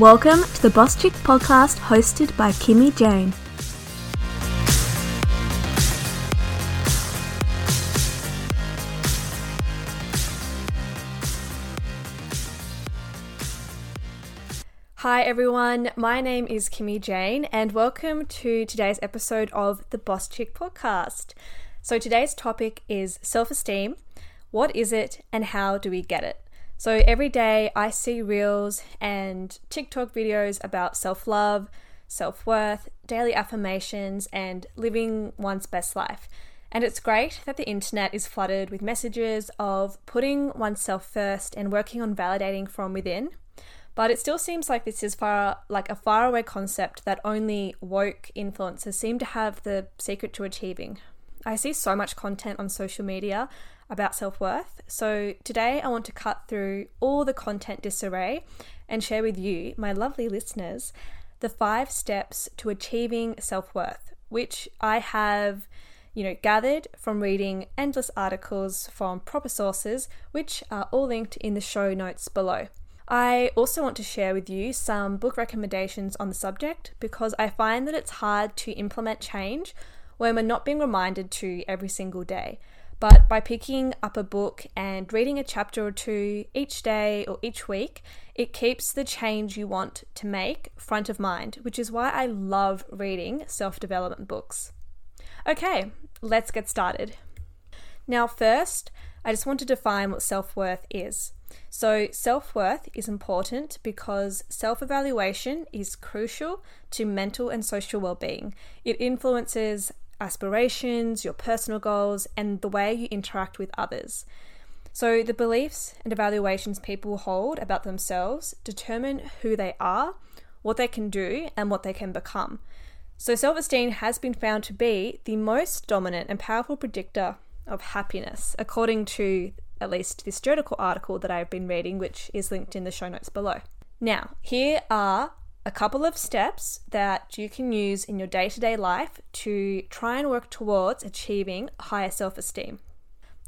Welcome to the Boss Chick podcast hosted by Kimmy Jane. Hi everyone, my name is Kimmy Jane and welcome to today's episode of the Boss Chick podcast. So today's topic is self-esteem. What is it and how do we get it? So every day I see reels and TikTok videos about self love, self worth, daily affirmations, and living one's best life. And it's great that the internet is flooded with messages of putting oneself first and working on validating from within. But it still seems like this is far like a faraway concept that only woke influencers seem to have the secret to achieving. I see so much content on social media about self worth. So today I want to cut through all the content disarray and share with you, my lovely listeners, the five steps to achieving self worth, which I have you know, gathered from reading endless articles from proper sources, which are all linked in the show notes below. I also want to share with you some book recommendations on the subject because I find that it's hard to implement change when we're not being reminded to every single day. But by picking up a book and reading a chapter or two each day or each week, it keeps the change you want to make front of mind, which is why I love reading self development books. Okay, let's get started. Now, first, I just want to define what self worth is. So, self worth is important because self evaluation is crucial to mental and social well being. It influences aspirations, your personal goals, and the way you interact with others. So, the beliefs and evaluations people hold about themselves determine who they are, what they can do, and what they can become. So, self esteem has been found to be the most dominant and powerful predictor of happiness, according to at least this journal article that I've been reading, which is linked in the show notes below. Now, here are a couple of steps that you can use in your day to day life to try and work towards achieving higher self esteem.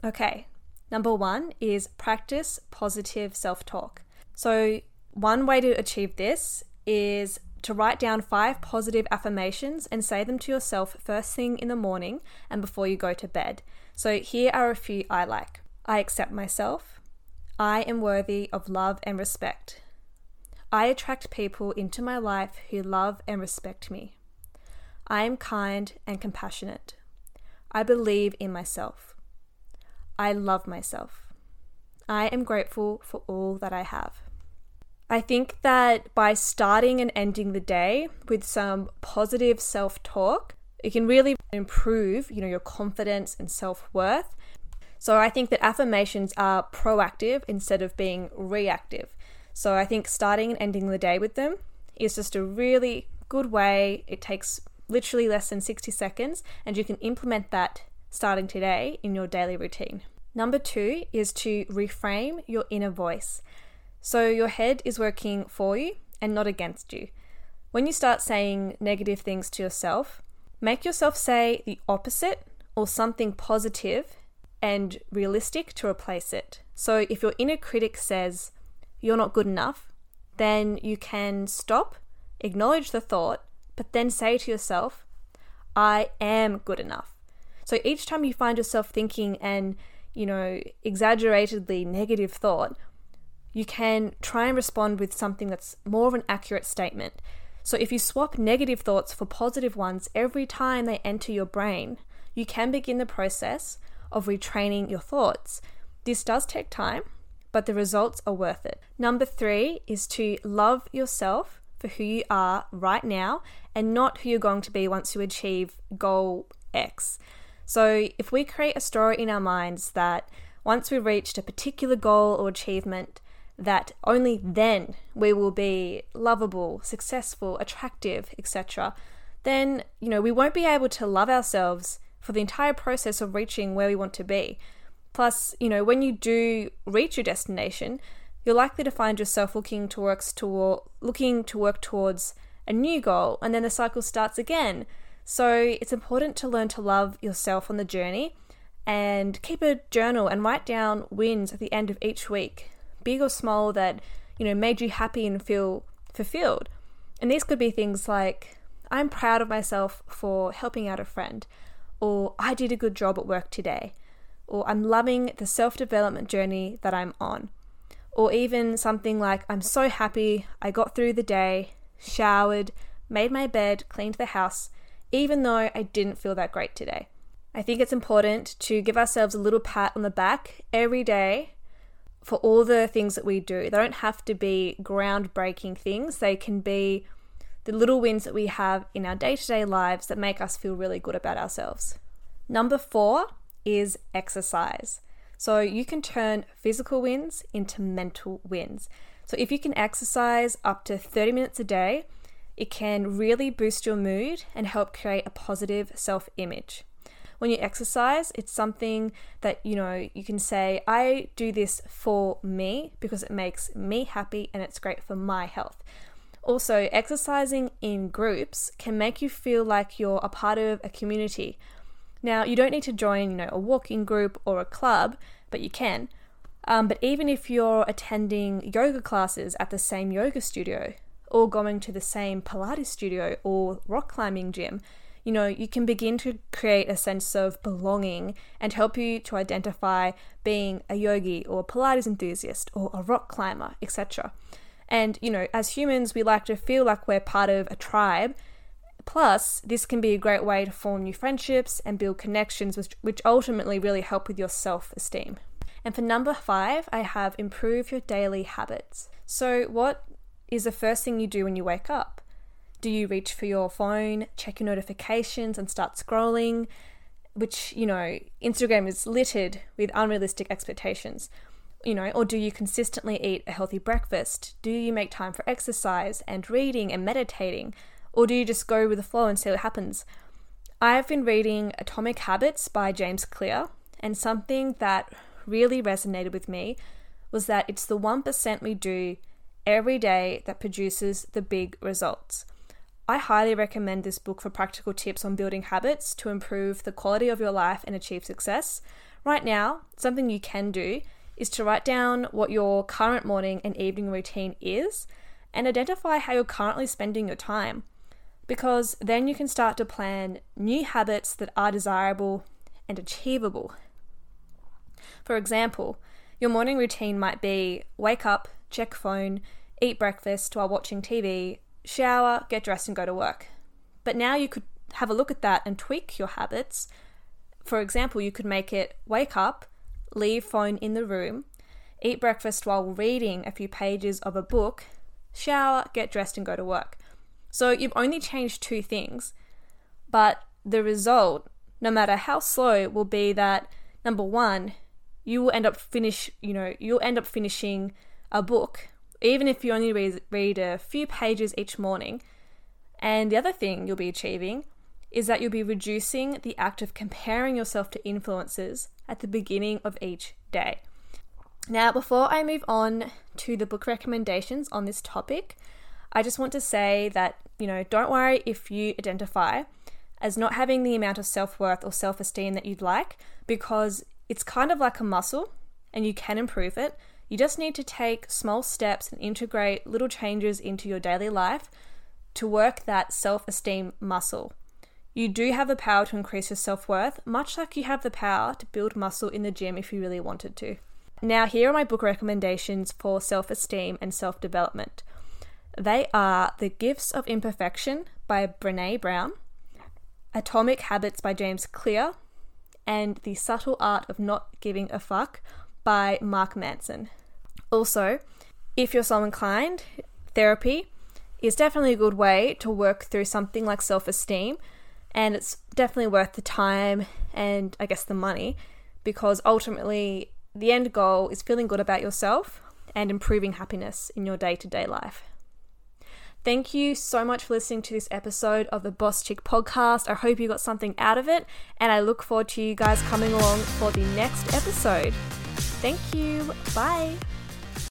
Okay, number one is practice positive self talk. So, one way to achieve this is to write down five positive affirmations and say them to yourself first thing in the morning and before you go to bed. So, here are a few I like I accept myself. I am worthy of love and respect. I attract people into my life who love and respect me. I am kind and compassionate. I believe in myself. I love myself. I am grateful for all that I have. I think that by starting and ending the day with some positive self-talk, it can really improve, you know, your confidence and self-worth. So I think that affirmations are proactive instead of being reactive. So I think starting and ending the day with them is just a really good way. It takes literally less than 60 seconds, and you can implement that starting today in your daily routine. Number two is to reframe your inner voice. So your head is working for you and not against you. When you start saying negative things to yourself, make yourself say the opposite or something positive and realistic to replace it. So if your inner critic says, you're not good enough, then you can stop, acknowledge the thought, but then say to yourself, I am good enough. So each time you find yourself thinking an, you know, exaggeratedly negative thought, you can try and respond with something that's more of an accurate statement. So if you swap negative thoughts for positive ones every time they enter your brain, you can begin the process of retraining your thoughts. This does take time, but the results are worth it. Number three is to love yourself for who you are right now and not who you're going to be once you achieve goal X. So, if we create a story in our minds that once we've reached a particular goal or achievement, that only then we will be lovable, successful, attractive, etc., then, you know, we won't be able to love ourselves for the entire process of reaching where we want to be. Plus, you know, when you do reach your destination, you're likely to find yourself looking to work toward looking to work towards a new goal and then the cycle starts again. So, it's important to learn to love yourself on the journey and keep a journal and write down wins at the end of each week, big or small that, you know, made you happy and feel fulfilled. And these could be things like I'm proud of myself for helping out a friend, or I did a good job at work today, or I'm loving the self development journey that I'm on, or even something like I'm so happy I got through the day, showered, made my bed, cleaned the house, even though I didn't feel that great today. I think it's important to give ourselves a little pat on the back every day for all the things that we do. They don't have to be groundbreaking things, they can be the little wins that we have in our day to day lives that make us feel really good about ourselves. Number four is exercise. So you can turn physical wins into mental wins. So if you can exercise up to 30 minutes a day, it can really boost your mood and help create a positive self image. When you exercise, it's something that you know you can say, I do this for me because it makes me happy and it's great for my health. Also, exercising in groups can make you feel like you're a part of a community. Now, you don't need to join, you know, a walking group or a club, but you can. Um, but even if you're attending yoga classes at the same yoga studio, or going to the same Pilates studio or rock climbing gym, you know, you can begin to create a sense of belonging and help you to identify being a yogi or a Pilates enthusiast or a rock climber, etc. And, you know, as humans, we like to feel like we're part of a tribe. Plus, this can be a great way to form new friendships and build connections, which, which ultimately really help with your self esteem. And for number five, I have improve your daily habits. So, what is the first thing you do when you wake up? Do you reach for your phone, check your notifications, and start scrolling? Which, you know, Instagram is littered with unrealistic expectations you know, or do you consistently eat a healthy breakfast? Do you make time for exercise and reading and meditating? Or do you just go with the flow and see what happens? I've been reading Atomic Habits by James Clear, and something that really resonated with me was that it's the 1% we do every day that produces the big results. I highly recommend this book for practical tips on building habits to improve the quality of your life and achieve success. Right now, something you can do is to write down what your current morning and evening routine is and identify how you're currently spending your time. Because then you can start to plan new habits that are desirable and achievable. For example, your morning routine might be wake up, check phone, eat breakfast while watching TV, shower, get dressed, and go to work. But now you could have a look at that and tweak your habits. For example, you could make it wake up, leave phone in the room, eat breakfast while reading a few pages of a book, shower, get dressed, and go to work. So you've only changed two things, but the result, no matter how slow, will be that number one, you will end up finish, you know, you'll end up finishing a book, even if you only read, read a few pages each morning. And the other thing you'll be achieving is that you'll be reducing the act of comparing yourself to influences at the beginning of each day. Now, before I move on to the book recommendations on this topic, I just want to say that, you know, don't worry if you identify as not having the amount of self worth or self esteem that you'd like, because it's kind of like a muscle and you can improve it. You just need to take small steps and integrate little changes into your daily life to work that self esteem muscle. You do have the power to increase your self worth, much like you have the power to build muscle in the gym if you really wanted to. Now, here are my book recommendations for self esteem and self development. They are The Gifts of Imperfection by Brene Brown, Atomic Habits by James Clear, and The Subtle Art of Not Giving a Fuck by Mark Manson. Also, if you're so inclined, therapy is definitely a good way to work through something like self esteem and it's definitely worth the time and I guess the money because ultimately the end goal is feeling good about yourself and improving happiness in your day to day life. Thank you so much for listening to this episode of the Boss Chick podcast. I hope you got something out of it, and I look forward to you guys coming along for the next episode. Thank you. Bye.